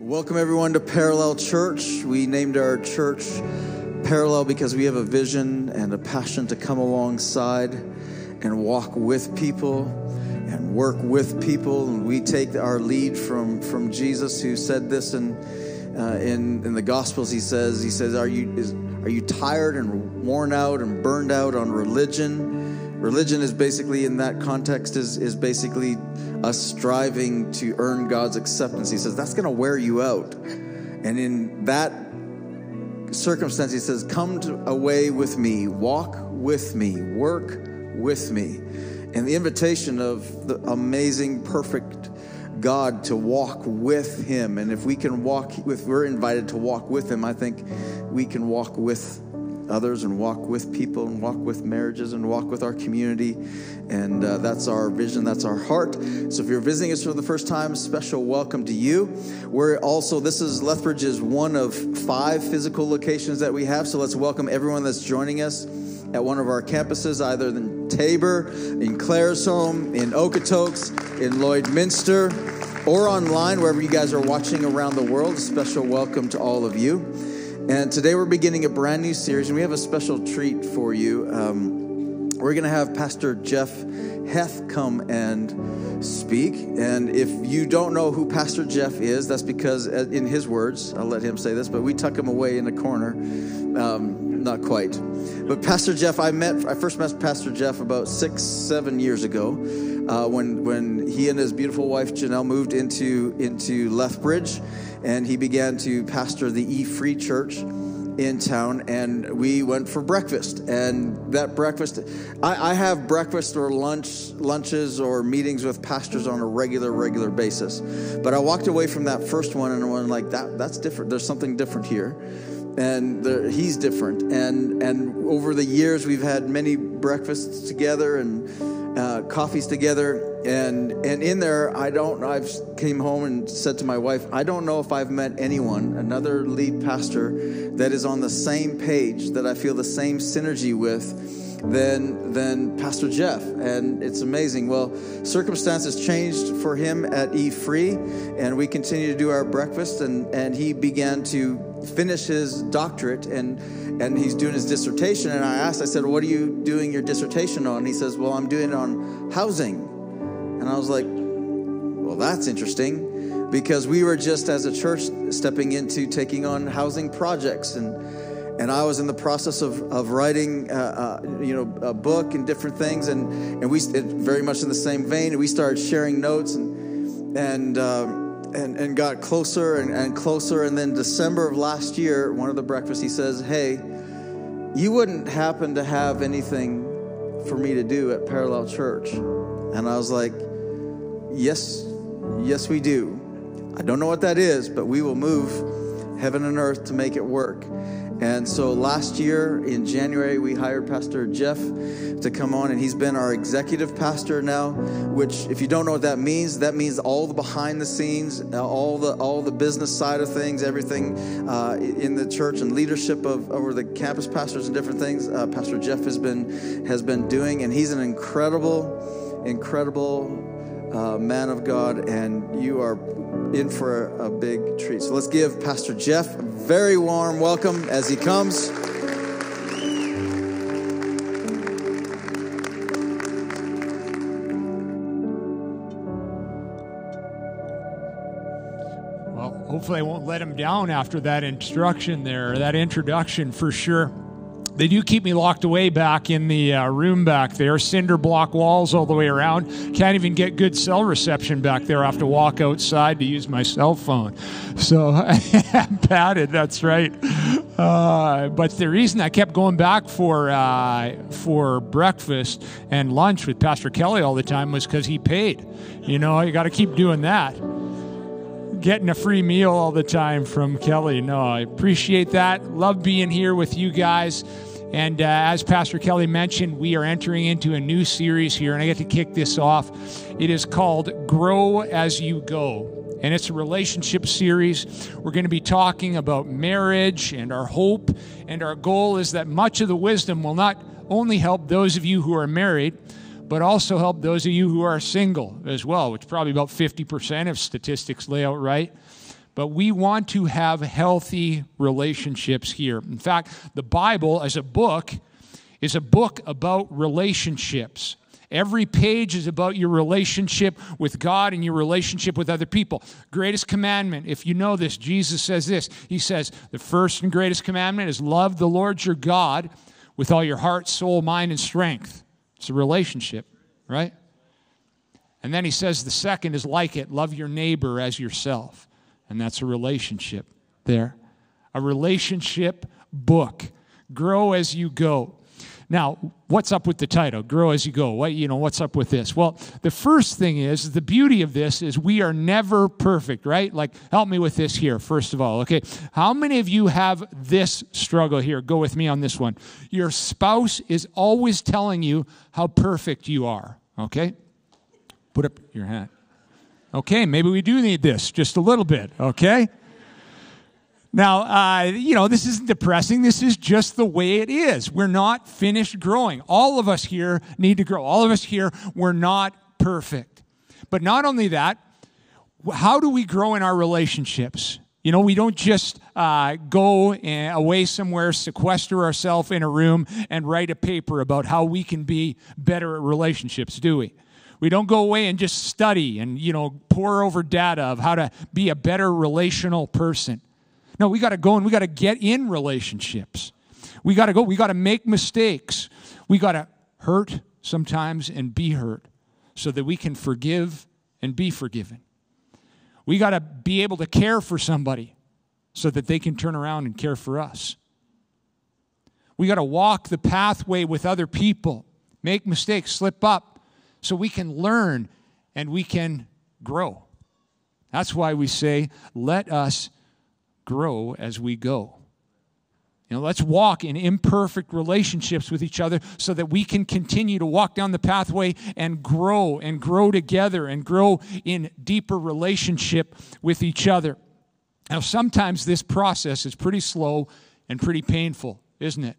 Welcome, everyone, to Parallel Church. We named our church Parallel because we have a vision and a passion to come alongside and walk with people and work with people. And we take our lead from, from Jesus, who said this in, uh, in, in the Gospels. He says, he says, are you, is, are you tired and worn out and burned out on religion? Religion is basically, in that context, is, is basically us striving to earn God's acceptance. He says that's going to wear you out. And in that circumstance, he says, Come to, away with me, walk with me, work with me. And the invitation of the amazing, perfect God to walk with Him. And if we can walk, if we're invited to walk with Him, I think we can walk with others and walk with people and walk with marriages and walk with our community. And uh, that's our vision, that's our heart. So if you're visiting us for the first time, special welcome to you. We're also, this is Lethbridge is one of five physical locations that we have. So let's welcome everyone that's joining us at one of our campuses, either in Taber, in Claresholm, in Okotoks, in Lloydminster, or online, wherever you guys are watching around the world. A special welcome to all of you. And today we're beginning a brand new series, and we have a special treat for you. Um, we're going to have Pastor Jeff Heth come and speak. And if you don't know who Pastor Jeff is, that's because, uh, in his words, I'll let him say this, but we tuck him away in a corner. Um, not quite. But Pastor Jeff, I met, I first met Pastor Jeff about six, seven years ago. Uh, when when he and his beautiful wife Janelle moved into into Lethbridge, and he began to pastor the E Free Church in town and we went for breakfast. And that breakfast I, I, have breakfast or lunch lunches or meetings with pastors on a regular regular basis. But i walked away from that first one and i went like that that's different. There's something different here. And he's different. And and over the years we've had many breakfasts together and uh, coffees together, and and in there, I don't. I've came home and said to my wife, I don't know if I've met anyone, another lead pastor, that is on the same page that I feel the same synergy with. Than, than Pastor Jeff. And it's amazing. Well, circumstances changed for him at E Free, and we continue to do our breakfast. And, and he began to finish his doctorate and and he's doing his dissertation. And i asked i said what are you doing your dissertation on? He says well i'm doing it on housing. And i was like well that's interesting because we were just as a church stepping into taking on housing projects. And and I was in the process of, of writing, uh, uh, you know, a book and different things, and and we very much in the same vein. And we started sharing notes, and and um, and, and got closer and, and closer. And then December of last year, one of the breakfasts, he says, Hey, you wouldn't happen to have anything for me to do at Parallel Church. And I was like, Yes, yes, we do. I don't know what that is, but we will move heaven and earth to make it work. And so last year in January, we hired Pastor Jeff to come on, and he's been our executive pastor now. Which, if you don't know what that means, that means all the behind the scenes, uh, all the all the business side of things, everything uh, in the church and leadership of over the campus pastors and different things. Uh, pastor Jeff has been has been doing, and he's an incredible, incredible uh, man of God, and you are in for a, big treat. So let's give Pastor Jeff a very warm welcome as he comes. Well, hopefully I won't let him down after that instruction there, that introduction for sure. They do keep me locked away back in the uh, room back there. Cinder block walls all the way around. Can't even get good cell reception back there. I have to walk outside to use my cell phone. So I'm padded, that's right. Uh, but the reason I kept going back for uh, for breakfast and lunch with Pastor Kelly all the time was because he paid. You know, you got to keep doing that getting a free meal all the time from Kelly. No, I appreciate that. Love being here with you guys. And uh, as Pastor Kelly mentioned, we are entering into a new series here, and I get to kick this off. It is called Grow As You Go. And it's a relationship series. We're going to be talking about marriage and our hope. And our goal is that much of the wisdom will not only help those of you who are married, but also help those of you who are single as well, which probably about 50% of statistics lay out right. But we want to have healthy relationships here. In fact, the Bible as a book is a book about relationships. Every page is about your relationship with God and your relationship with other people. Greatest commandment, if you know this, Jesus says this. He says, The first and greatest commandment is love the Lord your God with all your heart, soul, mind, and strength. It's a relationship, right? And then he says the second is like it love your neighbor as yourself. And that's a relationship there. A relationship book. Grow as you go. Now, what's up with the title? Grow as you go. What, you know, what's up with this? Well, the first thing is the beauty of this is we are never perfect, right? Like, help me with this here, first of all, okay? How many of you have this struggle here? Go with me on this one. Your spouse is always telling you how perfect you are, okay? Put up your hand. Okay, maybe we do need this just a little bit, okay? Now, uh, you know, this isn't depressing. This is just the way it is. We're not finished growing. All of us here need to grow. All of us here, we're not perfect. But not only that, how do we grow in our relationships? You know, we don't just uh, go away somewhere, sequester ourselves in a room, and write a paper about how we can be better at relationships, do we? We don't go away and just study and, you know, pour over data of how to be a better relational person. No, we got to go and we got to get in relationships. We got to go. We got to make mistakes. We got to hurt sometimes and be hurt so that we can forgive and be forgiven. We got to be able to care for somebody so that they can turn around and care for us. We got to walk the pathway with other people, make mistakes, slip up, so we can learn and we can grow. That's why we say, let us grow as we go. You know, let's walk in imperfect relationships with each other so that we can continue to walk down the pathway and grow and grow together and grow in deeper relationship with each other. Now, sometimes this process is pretty slow and pretty painful, isn't it?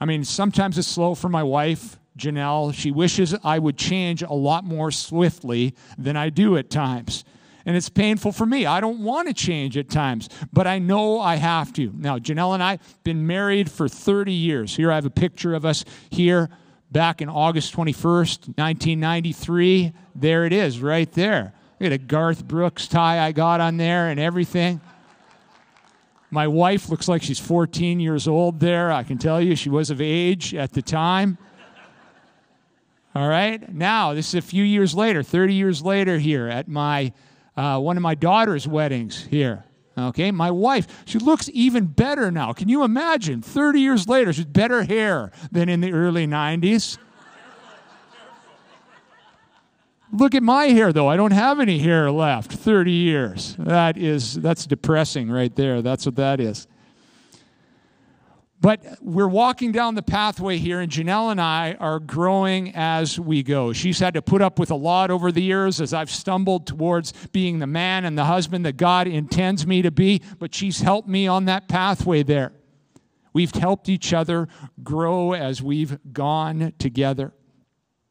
I mean, sometimes it's slow for my wife, Janelle. She wishes I would change a lot more swiftly than I do at times and it's painful for me. I don't want to change at times, but I know I have to. Now, Janelle and I been married for 30 years. Here I have a picture of us here back in August 21st, 1993. There it is, right there. Look at a Garth Brooks tie I got on there and everything. My wife looks like she's 14 years old there. I can tell you she was of age at the time. All right. Now, this is a few years later, 30 years later, here at my uh, one of my daughter's weddings here. Okay, my wife, she looks even better now. Can you imagine? 30 years later, she's better hair than in the early 90s. Look at my hair though. I don't have any hair left. 30 years. That is that's depressing right there. That's what that is. But we're walking down the pathway here, and Janelle and I are growing as we go. She's had to put up with a lot over the years as I've stumbled towards being the man and the husband that God intends me to be, but she's helped me on that pathway there. We've helped each other grow as we've gone together.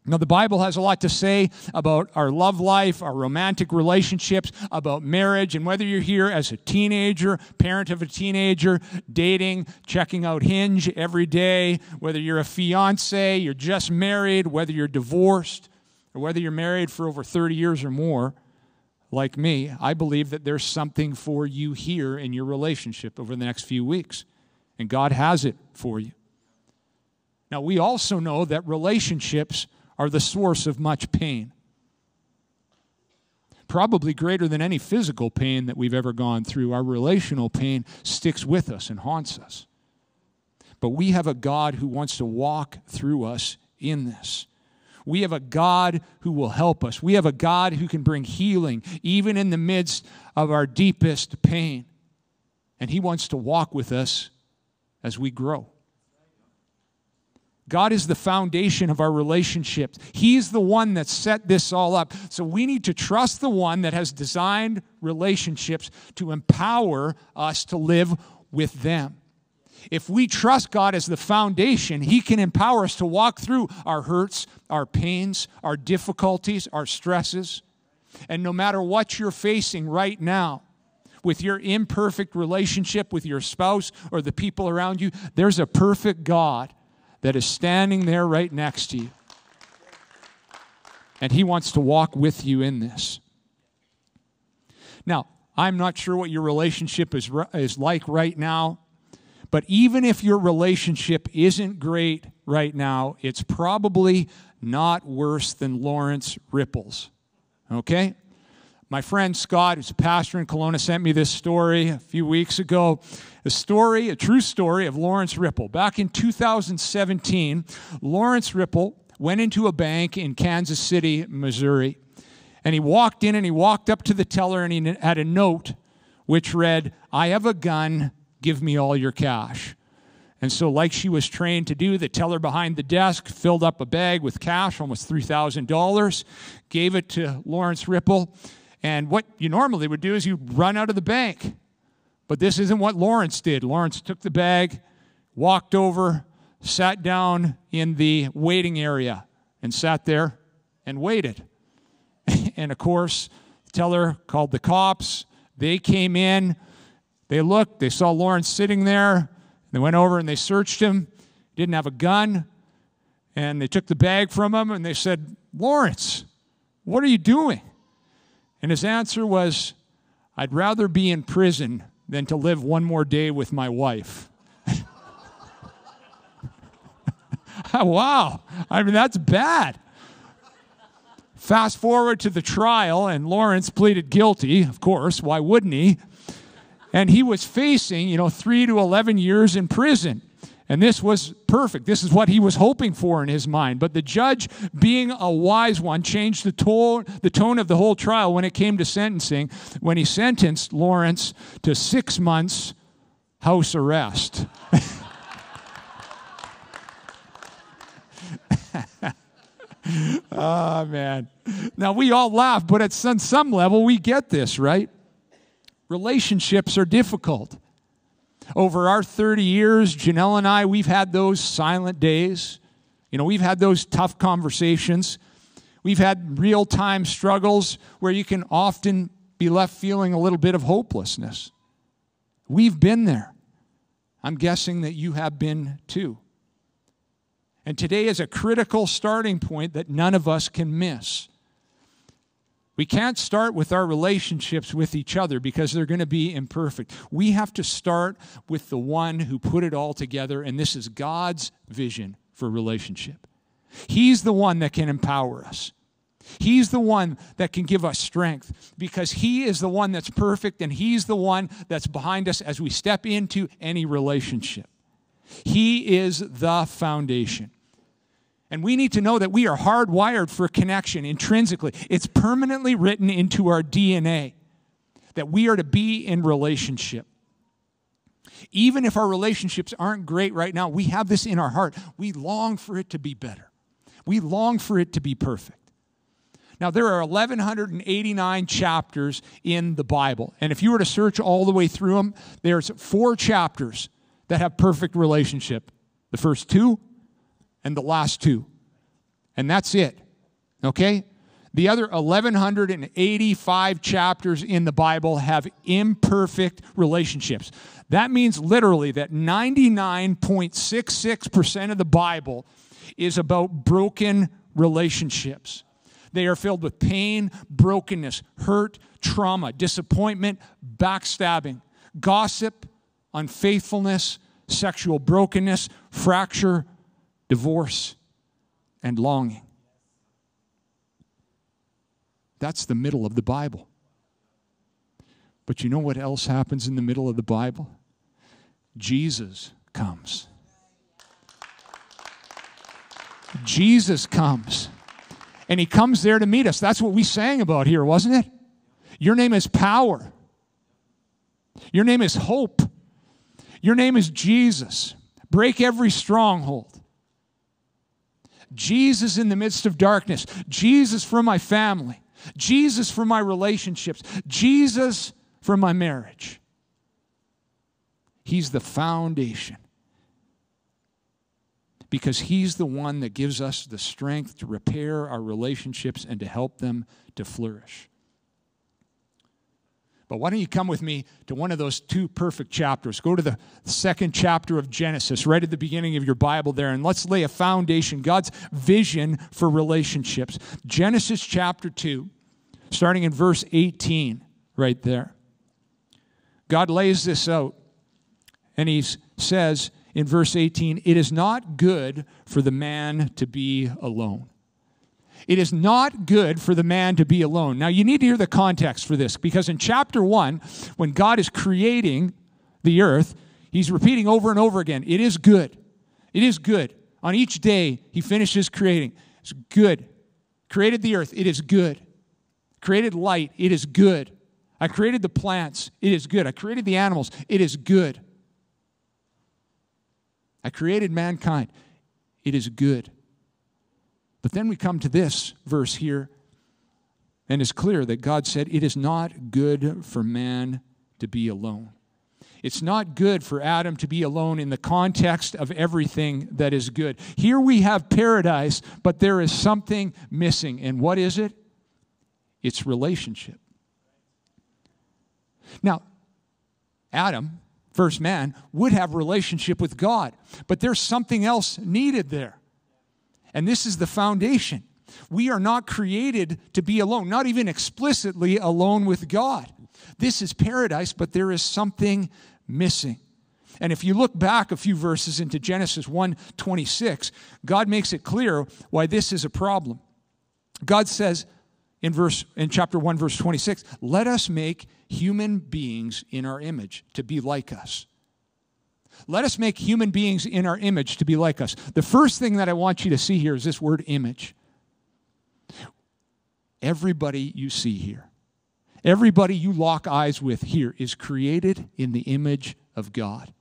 Now, the Bible has a lot to say about our love life, our romantic relationships, about marriage, and whether you're here as a teenager, parent of a teenager, dating, checking out Hinge every day, whether you're a fiance, you're just married, whether you're divorced, or whether you're married for over 30 years or more, like me, I believe that there's something for you here in your relationship over the next few weeks. And God has it for you. Now, we also know that relationships are the source of much pain. Probably greater than any physical pain that we've ever gone through. Our relational pain sticks with us and haunts us. But we have a God who wants to walk through us in this. We have a God who will help us. We have a God who can bring healing even in the midst of our deepest pain. And He wants to walk with us as we grow. God is the foundation of our relationships. He's the one that set this all up. So we need to trust the one that has designed relationships to empower us to live with them. If we trust God as the foundation, He can empower us to walk through our hurts, our pains, our difficulties, our stresses. And no matter what you're facing right now, with your imperfect relationship with your spouse or the people around you, there's a perfect God that is standing there right next to you. And He wants to walk with you in this. Now, I'm not sure what your relationship is, is like right now, but even if your relationship isn't great right now, it's probably not worse than Lawrence Ripple's. Okay? My friend Scott, who's a pastor in Kelowna, sent me this story a few weeks ago. A story, a true story of Lawrence Ripple. Back in 2017, Lawrence Ripple went into a bank in Kansas City, Missouri. And he walked in and he walked up to the teller and he had a note which read, I have a gun, give me all your cash. And so, like she was trained to do, the teller behind the desk filled up a bag with cash, almost $3,000, gave it to Lawrence Ripple. And what you normally would do is you run out of the bank. But this isn't what Lawrence did. Lawrence took the bag, walked over, sat down in the waiting area, and sat there and waited. and of course, the teller called the cops. They came in, they looked, they saw Lawrence sitting there they went over and they searched him. He didn't have a gun. And they took the bag from him and they said, Lawrence, what are you doing? And his answer was, I'd rather be in prison than to live one more day with my wife. wow. I mean, that's bad. Fast forward to the trial, and Lawrence pleaded guilty, of course. Why wouldn't he? And he was facing, you know, three to 11 years in prison. And this was perfect. This is what he was hoping for in his mind. But the judge, being a wise one, changed the tone, the tone of the whole trial when it came to sentencing, when he sentenced Lawrence to six months house arrest. oh, man. Now, we all laugh, but at some, some level, we get this, right? Relationships are difficult. Over our 30 years, Janelle and I, we've had those silent days. You know, we've had those tough conversations. We've had real time struggles where you can often be left feeling a little bit of hopelessness. We've been there. I'm guessing that you have been too. And today is a critical starting point that none of us can miss. We can't start with our relationships with each other because they're going to be imperfect. We have to start with the one who put it all together, and this is God's vision for relationship. He's the one that can empower us. He's the one that can give us strength because He is the one that's perfect and He's the one that's behind us as we step into any relationship. He is the foundation. And we need to know that we are hardwired for connection intrinsically. It's permanently written into our DNA that we are to be in relationship. Even if our relationships aren't great right now, we have this in our heart. We long for it to be better. We long for it to be perfect. Now, there are 1,189 chapters in the Bible. And if you were to search all the way through them, there's four chapters that have perfect relationship. The first two and the last two. And that's it. Okay? The other 1,185 chapters in the Bible have imperfect relationships. That means literally that 99.66% of the Bible is about broken relationships. They are filled with pain, brokenness, hurt, trauma, disappointment, backstabbing, gossip, unfaithfulness, sexual brokenness, fracture, divorce, and longing. That's the middle of the Bible. But you know what else happens in the middle of the Bible? Jesus comes. Jesus comes. And he comes there to meet us. That's what we sang about here, wasn't it? Your name is power. Your name is hope. Your name is Jesus. Break every stronghold. Jesus in the midst of darkness, Jesus for my family, Jesus for my relationships, Jesus for my marriage. He's the foundation. Because He's the one that gives us the strength to repair our relationships and to help them to flourish. But why don't you come with me to one of those two perfect chapters? Go to the second chapter of Genesis, right at the beginning of your Bible there, and let's lay a foundation, God's vision for relationships. Genesis chapter 2, starting in verse 18, right there. God lays this out, and he says in verse 18, It is not good for the man to be alone. It is not good for the man to be alone. Now, you need to hear the context for this because in chapter one, when God is creating the earth, he's repeating over and over again, It is good. It is good. On each day, he finishes creating. It's good. Created the earth. It is good. Created light. It is good. I created the plants. It is good. I created the animals. It is good. I created mankind. It is good. But then we come to this verse here, and it's clear that God said, It is not good for man to be alone. It's not good for Adam to be alone in the context of everything that is good. Here we have paradise, but there is something missing. And what is it? It's relationship. Now, Adam, first man, would have relationship with God, but there's something else needed there. And this is the foundation. We are not created to be alone, not even explicitly alone with God. This is paradise, but there is something missing. And if you look back a few verses into Genesis 1:26, God makes it clear why this is a problem. God says in verse in chapter 1 verse 26, "Let us make human beings in our image to be like us." Let us make human beings in our image to be like us. The first thing that I want you to see here is this word image. Everybody you see here, everybody you lock eyes with here is created in the image of God.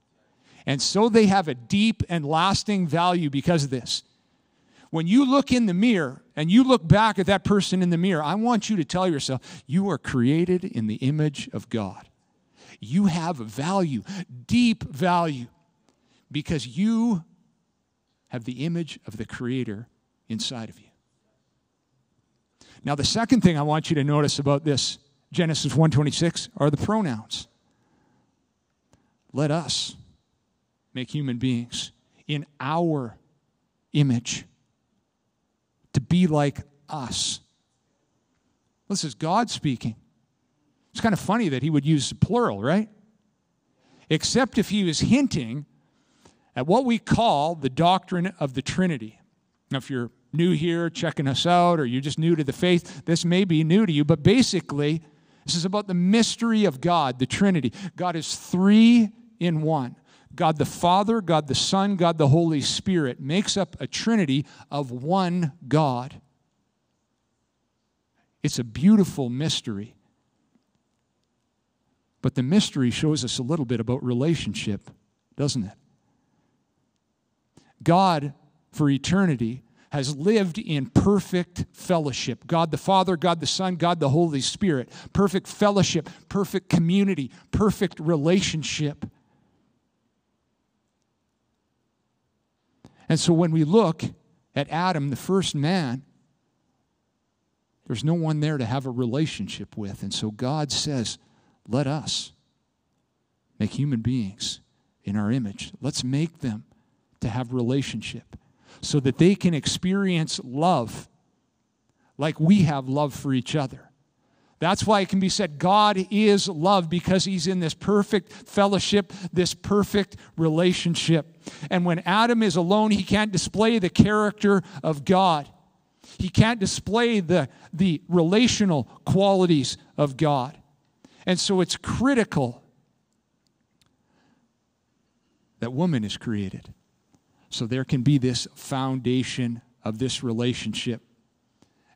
And so they have a deep and lasting value because of this. When you look in the mirror and you look back at that person in the mirror, I want you to tell yourself, you are created in the image of God you have value, deep value, because you have the image of the Creator inside of you. Now, the second thing I want you to notice about this Genesis 126 are the pronouns. Let us make human beings in our image to be like us. This is God speaking. It's kind of funny that he would use plural, right? Except if he was hinting at what we call the doctrine of the Trinity. Now, if you're new here, checking us out, or you're just new to the faith, this may be new to you, but basically, this is about the mystery of God, the Trinity. God is three in one. God the Father, God the Son, God the Holy Spirit makes up a trinity of one God. It's a beautiful mystery. But the mystery shows us a little bit about relationship, doesn't it? God, for eternity, has lived in perfect fellowship. God the Father, God the Son, God the Holy Spirit. Perfect fellowship, perfect community, perfect relationship. And so when we look at Adam, the first man, there's no one there to have a relationship with. And so God says, let us make human beings in our image. Let's make them to have relationship so that they can experience love like we have love for each other. That's why it can be said God is love because he's in this perfect fellowship, this perfect relationship. And when Adam is alone, he can't display the character of God. He can't display the, the relational qualities of God. And so it's critical that woman is created. So there can be this foundation of this relationship.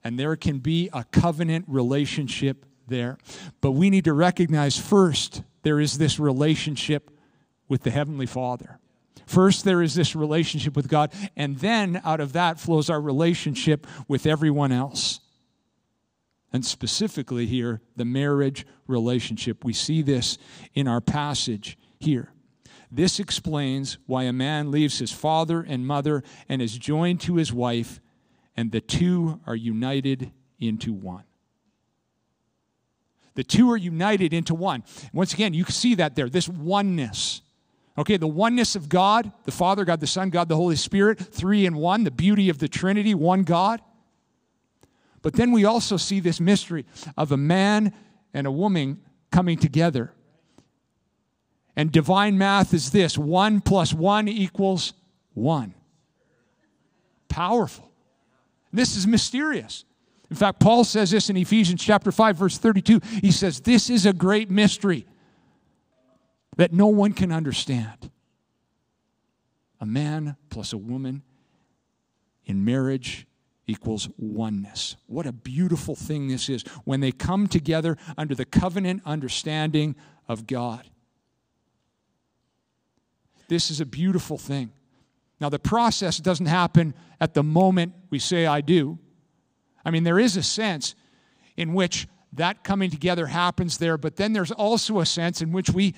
And there can be a covenant relationship there. But we need to recognize first there is this relationship with the Heavenly Father. First, there is this relationship with God, and then out of that flows our relationship with everyone else and specifically here, the marriage relationship. We see this in our passage here. This explains why a man leaves his father and mother and is joined to his wife, and the two are united into one. The two are united into one. Once again, you see that there, this oneness. Okay, the oneness of God, the Father, God the Son, God the Holy Spirit, three in one, the beauty of the Trinity, one God. But then we also see this mystery of a man and a woman coming together. And divine math is this one plus one equals one. Powerful. This is mysterious. In fact, Paul says this in Ephesians chapter 5 verse 32. He says, "This is a great mystery that no one can understand. A man plus a woman in marriage equals oneness. What a beautiful thing this is when they come together under the covenant understanding of God. This is a beautiful thing. Now, the process doesn't happen at the moment we say, I do. I mean, there is a sense in which that coming together happens there, but then there's also a sense in which we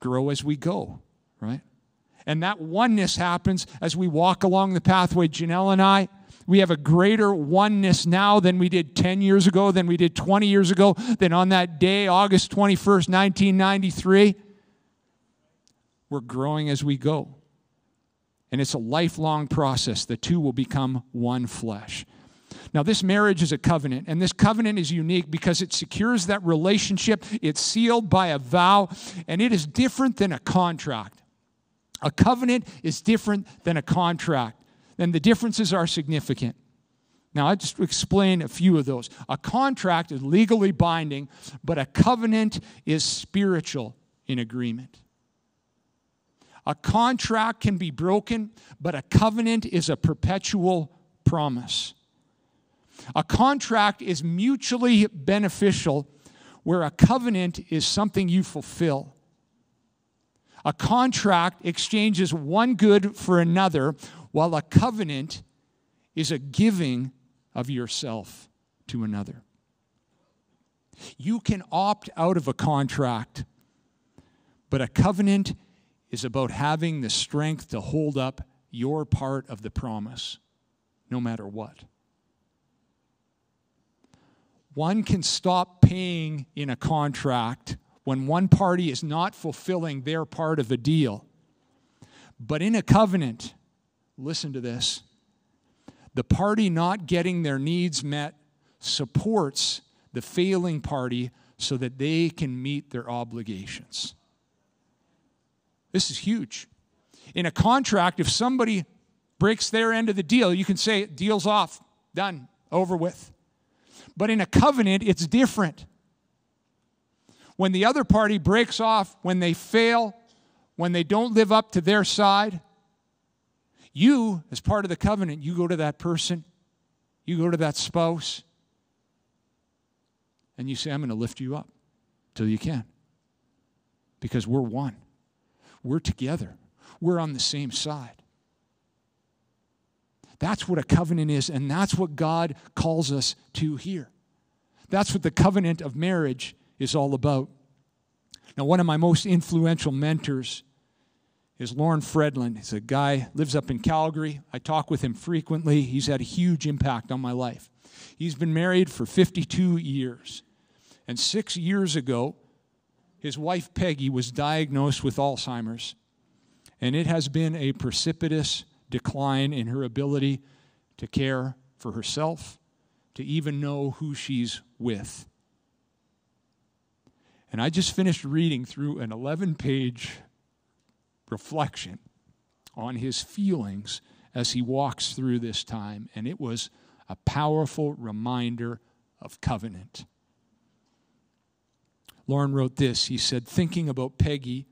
grow as we go, right? And that oneness happens as we walk along the pathway. Janelle and I, we have a greater oneness now than we did 10 years ago, than we did 20 years ago, than on that day, August 21st, 1993. We're growing as we go. And it's a lifelong process. The two will become one flesh. Now, this marriage is a covenant, and this covenant is unique because it secures that relationship. It's sealed by a vow, and it is different than a contract. A covenant is different than a contract, and the differences are significant. Now, I just explain a few of those. A contract is legally binding, but a covenant is spiritual in agreement. A contract can be broken, but a covenant is a perpetual promise. A contract is mutually beneficial, where a covenant is something you fulfill. A contract exchanges one good for another, while a covenant is a giving of yourself to another. You can opt out of a contract, but a covenant is about having the strength to hold up your part of the promise, no matter what. One can stop paying in a contract when one party is not fulfilling their part of a deal. But in a covenant, listen to this the party not getting their needs met supports the failing party so that they can meet their obligations. This is huge. In a contract, if somebody breaks their end of the deal, you can say, deal's off, done, over with. But in a covenant, it's different. When the other party breaks off, when they fail, when they don't live up to their side, you, as part of the covenant, you go to that person, you go to that spouse, and you say, I'm going to lift you up till you can. Because we're one, we're together, we're on the same side. That's what a covenant is, and that's what God calls us to here. That's what the covenant of marriage is all about. Now, one of my most influential mentors is Lorne Fredlin. He's a guy lives up in Calgary. I talk with him frequently. He's had a huge impact on my life. He's been married for 52 years. And 6 years ago, his wife Peggy was diagnosed with Alzheimer's. And it has been a precipitous decline in her ability to care for herself, to even know who she's with. And I just finished reading through an 11 page reflection on his feelings as he walks through this time, and it was a powerful reminder of covenant. Lorne wrote this. He said, Thinking about Peggy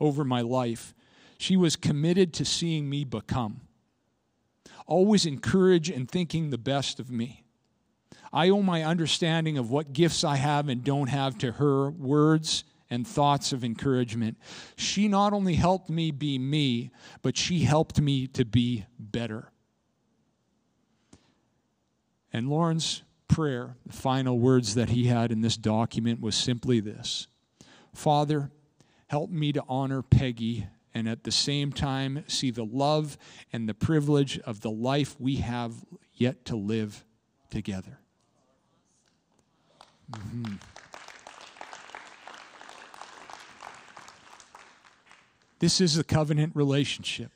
over my life, she was committed to seeing me become, always encourage and thinking the best of me. I owe my understanding of what gifts I have and don't have to her words and thoughts of encouragement. She not only helped me be me, but she helped me to be better. And Lorne's prayer, the final words that he had in this document was simply this Father, help me to honor Peggy and at the same time see the love and the privilege of the life we have yet to live together. Mm-hmm. This is a covenant relationship.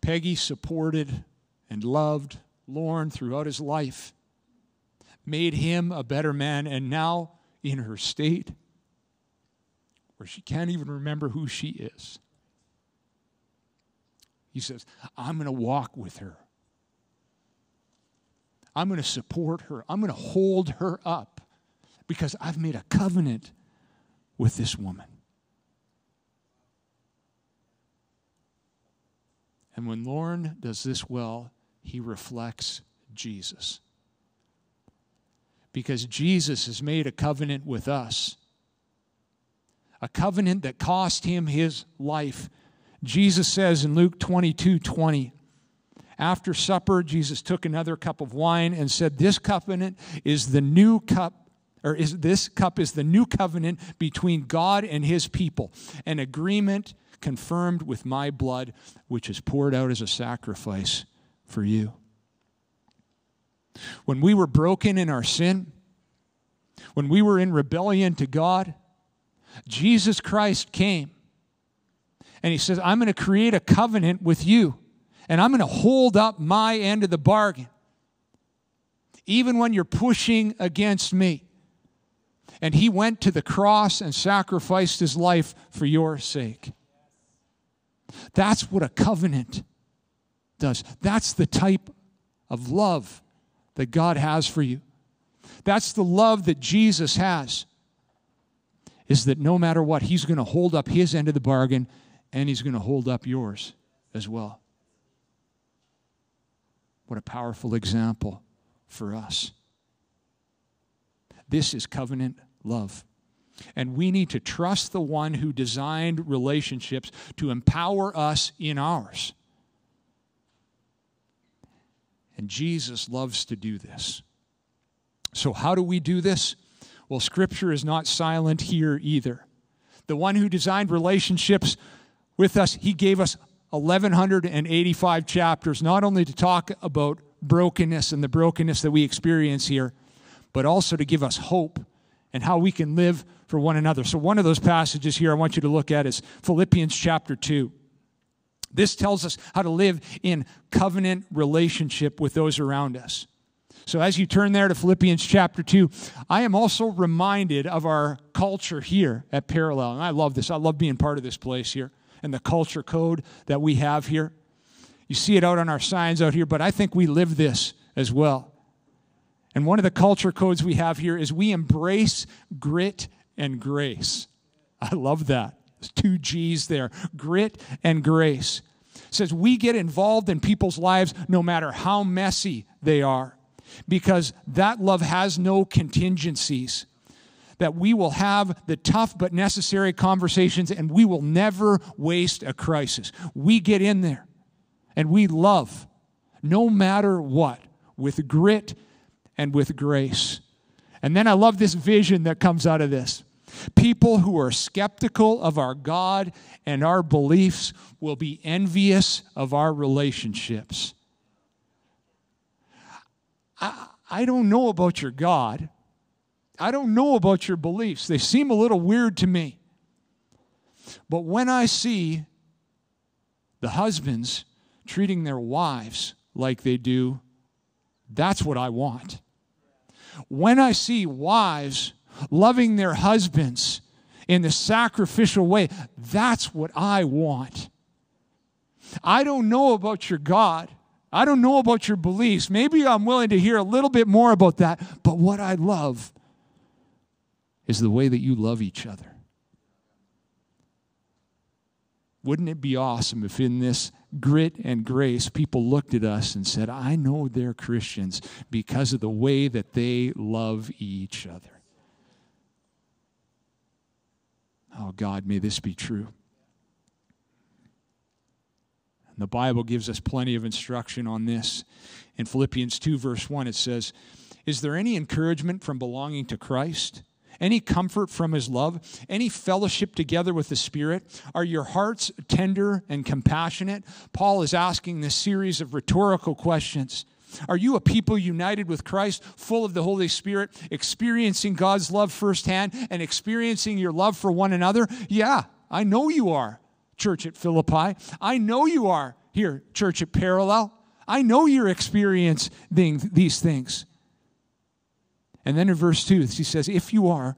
Peggy supported and loved Lorne throughout his life, made him a better man, and now in her state where she can't even remember who she is. He says, I'm going to walk with her. I'm going to support her. I'm going to hold her up because I've made a covenant with this woman. And when Lorne does this well, he reflects Jesus. Because Jesus has made a covenant with us, a covenant that cost him his life. Jesus says in Luke 22 20, after supper, Jesus took another cup of wine and said, This covenant is the new cup, or is this cup is the new covenant between God and his people, an agreement confirmed with my blood, which is poured out as a sacrifice for you. When we were broken in our sin, when we were in rebellion to God, Jesus Christ came and he says, I'm going to create a covenant with you and I'm going to hold up my end of the bargain, even when you're pushing against me. And he went to the cross and sacrificed his life for your sake. That's what a covenant does. That's the type of love that God has for you. That's the love that Jesus has. Is that no matter what, He's going to hold up His end of the bargain and He's going to hold up yours as well. What a powerful example for us. This is covenant love. And we need to trust the one who designed relationships to empower us in ours. And Jesus loves to do this. So, how do we do this? Well, Scripture is not silent here either. The one who designed relationships with us, he gave us 1,185 chapters, not only to talk about brokenness and the brokenness that we experience here, but also to give us hope and how we can live for one another. So, one of those passages here I want you to look at is Philippians chapter 2. This tells us how to live in covenant relationship with those around us. So, as you turn there to Philippians chapter 2, I am also reminded of our culture here at Parallel. And I love this. I love being part of this place here and the culture code that we have here. You see it out on our signs out here, but I think we live this as well. And one of the culture codes we have here is we embrace grit and grace. I love that. There's two G's there grit and grace. It says we get involved in people's lives no matter how messy they are, because that love has no contingencies. That we will have the tough but necessary conversations and we will never waste a crisis. We get in there and we love no matter what with grit and with grace. And then I love this vision that comes out of this. People who are skeptical of our God and our beliefs will be envious of our relationships. I, I don't know about your God. I don't know about your beliefs. They seem a little weird to me. But when I see the husbands treating their wives like they do, that's what I want. When I see wives loving their husbands in the sacrificial way, that's what I want. I don't know about your God. I don't know about your beliefs. Maybe I'm willing to hear a little bit more about that, but what I love is the way that you love each other. Wouldn't it be awesome if in this grit and grace people looked at us and said, I know they're Christians because of the way that they love each other? Oh, God, may this be true. And the Bible gives us plenty of instruction on this. In Philippians 2, verse 1, it says, Is there any encouragement from belonging to Christ? Any comfort from his love, any fellowship together with the Spirit? Are your hearts tender and compassionate? Paul is asking this series of rhetorical questions. Are you a people united with Christ, full of the Holy Spirit, experiencing God's love firsthand and experiencing your love for one another? Yeah, I know you are, church at Philippi. I know you are here, church at Parallel. I know you're experiencing these things. And then in verse 2, he says, If you are,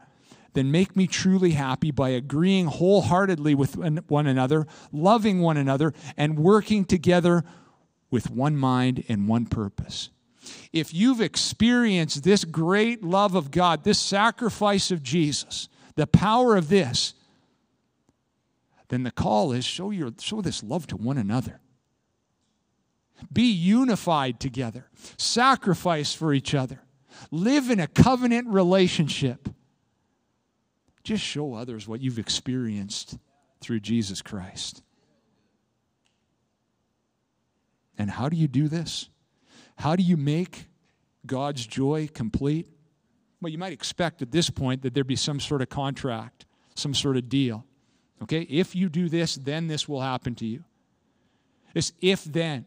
then make me truly happy by agreeing wholeheartedly with one another, loving one another, and working together with one mind and one purpose. If you've experienced this great love of God, this sacrifice of Jesus, the power of this, then the call is show, your, show this love to one another. Be unified together, sacrifice for each other, live in a covenant relationship. Just show others what you've experienced through Jesus Christ. And how do you do this? How do you make God's joy complete? Well, you might expect at this point that there'd be some sort of contract, some sort of deal. Okay? If you do this, then this will happen to you. It's if then.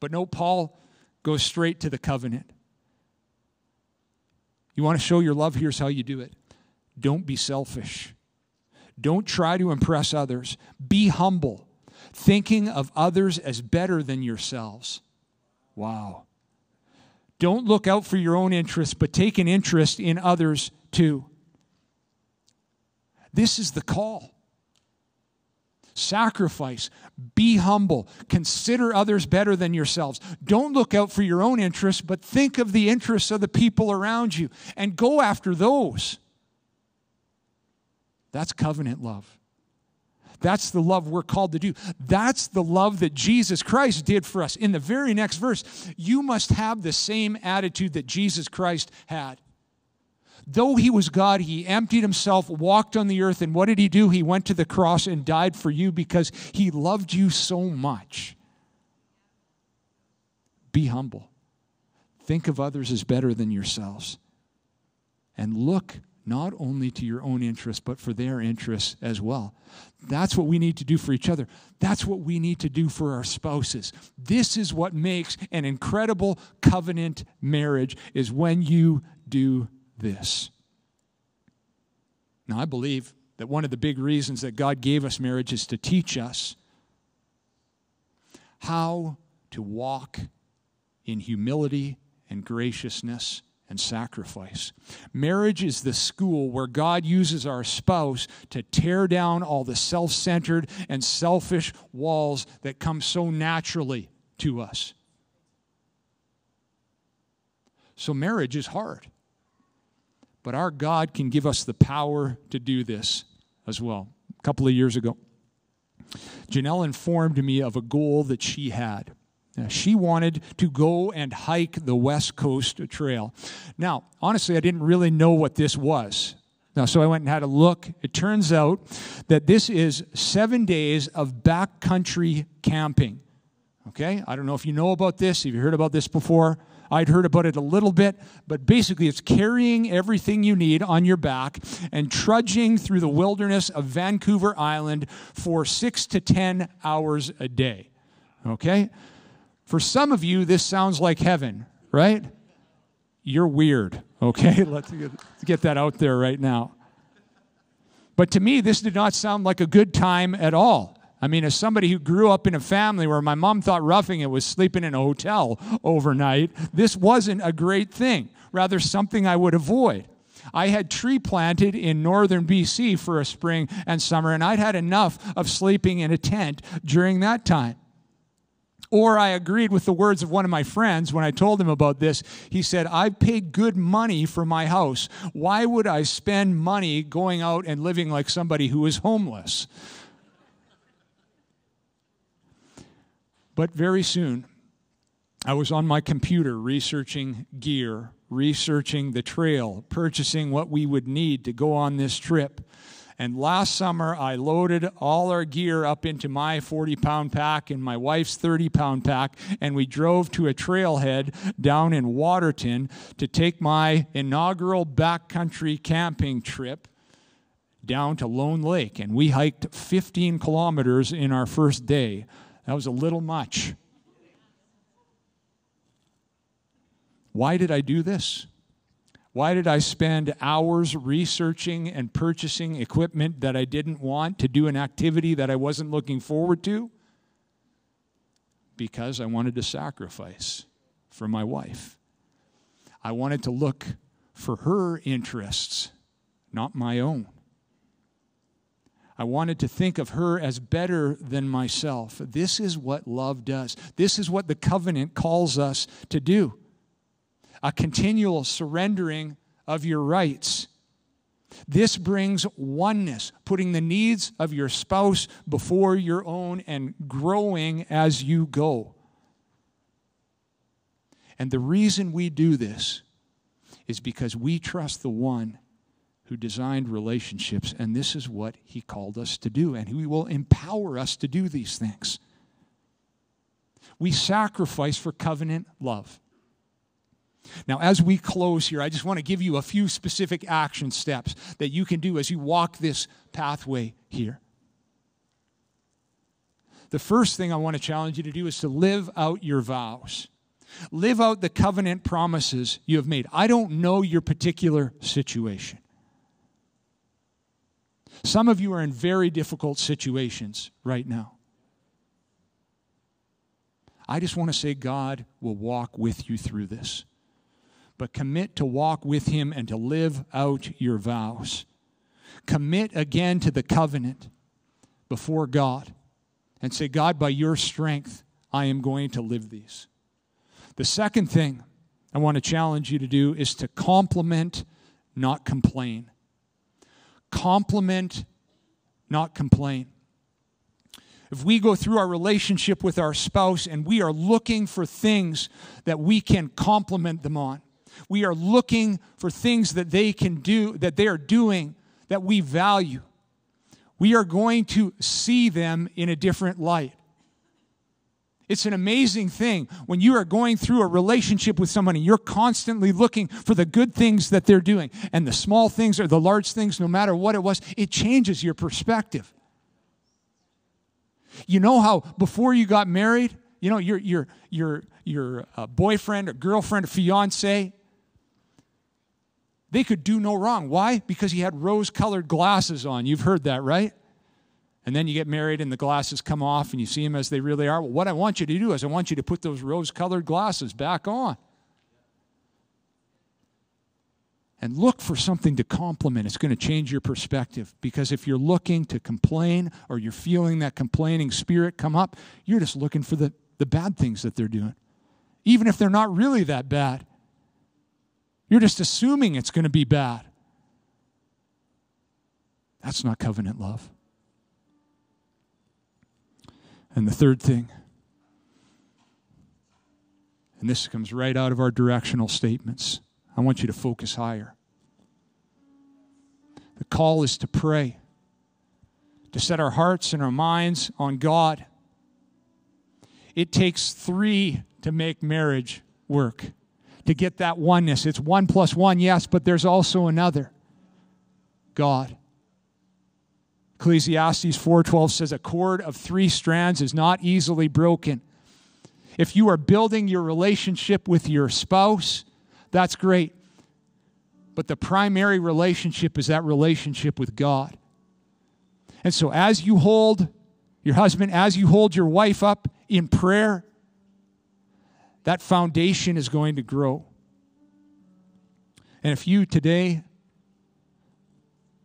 But no, Paul goes straight to the covenant. You want to show your love? Here's how you do it don't be selfish. Don't try to impress others. Be humble, thinking of others as better than yourselves. Wow. Don't look out for your own interests, but take an interest in others too. This is the call. Sacrifice, be humble, consider others better than yourselves. Don't look out for your own interests, but think of the interests of the people around you and go after those. That's covenant love. That's the love we're called to do. That's the love that Jesus Christ did for us. In the very next verse, you must have the same attitude that Jesus Christ had. Though he was God, he emptied himself, walked on the earth, and what did he do? He went to the cross and died for you because he loved you so much. Be humble. Think of others as better than yourselves. And look not only to your own interests, but for their interests as well. That's what we need to do for each other. That's what we need to do for our spouses. This is what makes an incredible covenant marriage is when you do this. Now, I believe that one of the big reasons that God gave us marriage is to teach us how to walk in humility and graciousness and sacrifice. Marriage is the school where God uses our spouse to tear down all the self centered and selfish walls that come so naturally to us. So, marriage is hard. But our God can give us the power to do this as well. A couple of years ago, Janelle informed me of a goal that she had. She wanted to go and hike the West Coast Trail. Now, honestly, I didn't really know what this was. Now, so I went and had a look. It turns out that this is seven days of backcountry camping. Okay? I don't know if you know about this. Have you heard about this before? I'd heard about it a little bit, but basically it's carrying everything you need on your back and trudging through the wilderness of Vancouver Island for six to 10 hours a day. Okay? For some of you, this sounds like heaven, right? You're weird, okay? Let's get that out there right now. But to me, this did not sound like a good time at all. I mean, as somebody who grew up in a family where my mom thought roughing it was sleeping in a hotel overnight, this wasn't a great thing, rather, something I would avoid. I had tree planted in northern BC for a spring and summer, and I'd had enough of sleeping in a tent during that time. Or I agreed with the words of one of my friends when I told him about this. He said, I've paid good money for my house. Why would I spend money going out and living like somebody who is homeless? But very soon, I was on my computer researching gear, researching the trail, purchasing what we would need to go on this trip. And last summer, I loaded all our gear up into my 40 pound pack and my wife's 30 pound pack, and we drove to a trailhead down in Waterton to take my inaugural backcountry camping trip down to Lone Lake. And we hiked 15 kilometers in our first day. That was a little much. Why did I do this? Why did I spend hours researching and purchasing equipment that I didn't want to do an activity that I wasn't looking forward to? Because I wanted to sacrifice for my wife. I wanted to look for her interests, not my own. I wanted to think of her as better than myself. This is what love does. This is what the covenant calls us to do a continual surrendering of your rights. This brings oneness, putting the needs of your spouse before your own and growing as you go. And the reason we do this is because we trust the one who designed relationships, and this is what he called us to do, and he will empower us to do these things. We sacrifice for covenant love. Now, as we close here, I just want to give you a few specific action steps that you can do as you walk this pathway here. The first thing I want to challenge you to do is to live out your vows. Live out the covenant promises you have made. I don't know your particular situation. Some of you are in very difficult situations right now. I just want to say God will walk with you through this. But commit to walk with Him and to live out your vows. Commit again to the covenant before God and say, God, by your strength, I am going to live these. The second thing I want to challenge you to do is to compliment, not complain compliment, not complain. If we go through our relationship with our spouse and we are looking for things that we can compliment them on, we are looking for things that they can do, that they are doing that we value, we are going to see them in a different light. It's an amazing thing when you are going through a relationship with somebody, you're constantly looking for the good things that they're doing. And the small things or the large things, no matter what it was, it changes your perspective. You know how before you got married, you know, your, your, your, your uh, boyfriend or girlfriend or fiance, they could do no wrong. Why? Because he had rose colored glasses on. You've heard that, right? And then you get married and the glasses come off and you see them as they really are. Well, what I want you to do is I want you to put those rose colored glasses back on. And look for something to compliment. It's going to change your perspective. Because if you're looking to complain or you're feeling that complaining spirit come up, you're just looking for the, the bad things that they're doing. Even if they're not really that bad, you're just assuming it's going to be bad. That's not covenant love. And the third thing, and this comes right out of our directional statements, I want you to focus higher. The call is to pray, to set our hearts and our minds on God. It takes three to make marriage work, to get that oneness. It's one plus one, yes, but there's also another God. Ecclesiastes 4:12 says a cord of 3 strands is not easily broken. If you are building your relationship with your spouse, that's great. But the primary relationship is that relationship with God. And so as you hold your husband, as you hold your wife up in prayer, that foundation is going to grow. And if you today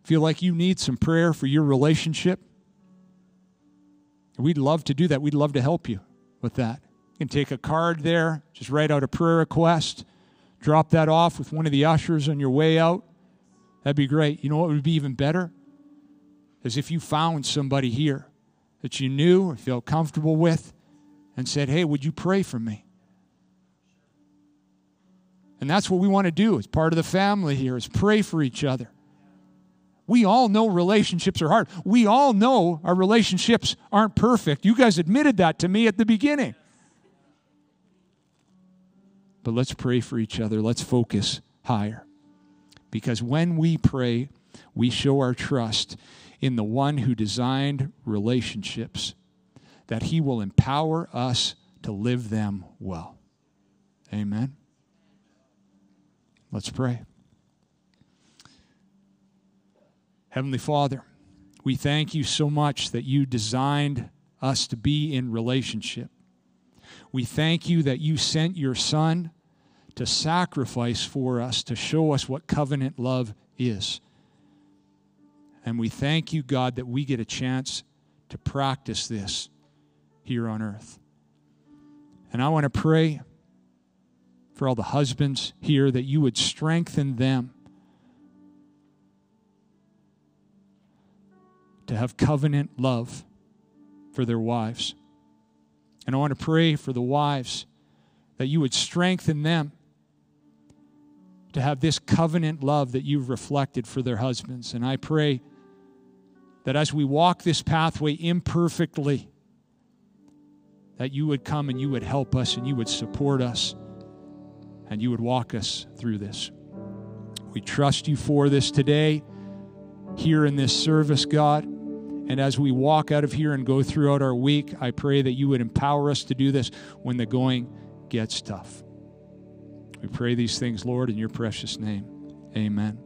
feel like you need some prayer for your relationship, we'd love to do that. We'd love to help you with that. You can take a card there, just write out a prayer request, drop that off with one of the ushers on your way out. That'd be great. You know what would be even better? Is if you found somebody here that you knew or felt comfortable with and said, Hey, would you pray for me? And that's what we want to do as part of the family here is pray for each other. We all know relationships are hard. We all know our relationships aren't perfect. You guys admitted that to me at the beginning. But let's pray for each other. Let's focus higher. Because when we pray, we show our trust in the one who designed relationships, that he will empower us to live them well. Amen. Let's pray. Heavenly Father, we thank you so much that you designed us to be in relationship. We thank you that you sent your Son to sacrifice for us to show us what covenant love is. And we thank you, God, that we get a chance to practice this here on earth. And I want to pray for all the husbands here that you would strengthen them to have covenant love for their wives. And I want to pray for the wives that you would strengthen them to have this covenant love that you've reflected for their husbands. And I pray that as we walk this pathway imperfectly, that you would come and you would help us and you would support us and you would walk us through this. We trust you for this today, here in this service, God. And as we walk out of here and go throughout our week, I pray that you would empower us to do this when the going gets tough. We pray these things, Lord, in your precious name. Amen.